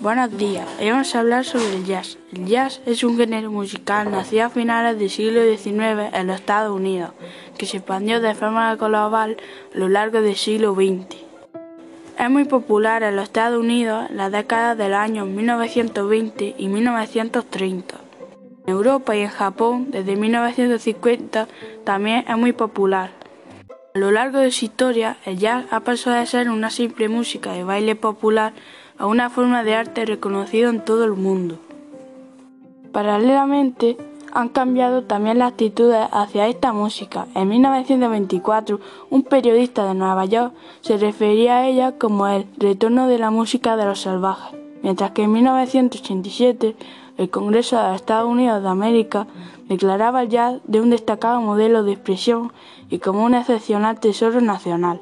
Buenos días, hoy vamos a hablar sobre el jazz. El jazz es un género musical nacido a finales del siglo XIX en los Estados Unidos, que se expandió de forma global a lo largo del siglo XX. Es muy popular en los Estados Unidos en las décadas de los años 1920 y 1930. En Europa y en Japón, desde 1950, también es muy popular. A lo largo de su historia, el jazz ha pasado de ser una simple música de baile popular a una forma de arte reconocida en todo el mundo. Paralelamente, han cambiado también las actitudes hacia esta música. En 1924, un periodista de Nueva York se refería a ella como el retorno de la música de los salvajes, mientras que en 1987 el Congreso de los Estados Unidos de América declaraba el jazz de un destacado modelo de expresión y como un excepcional tesoro nacional.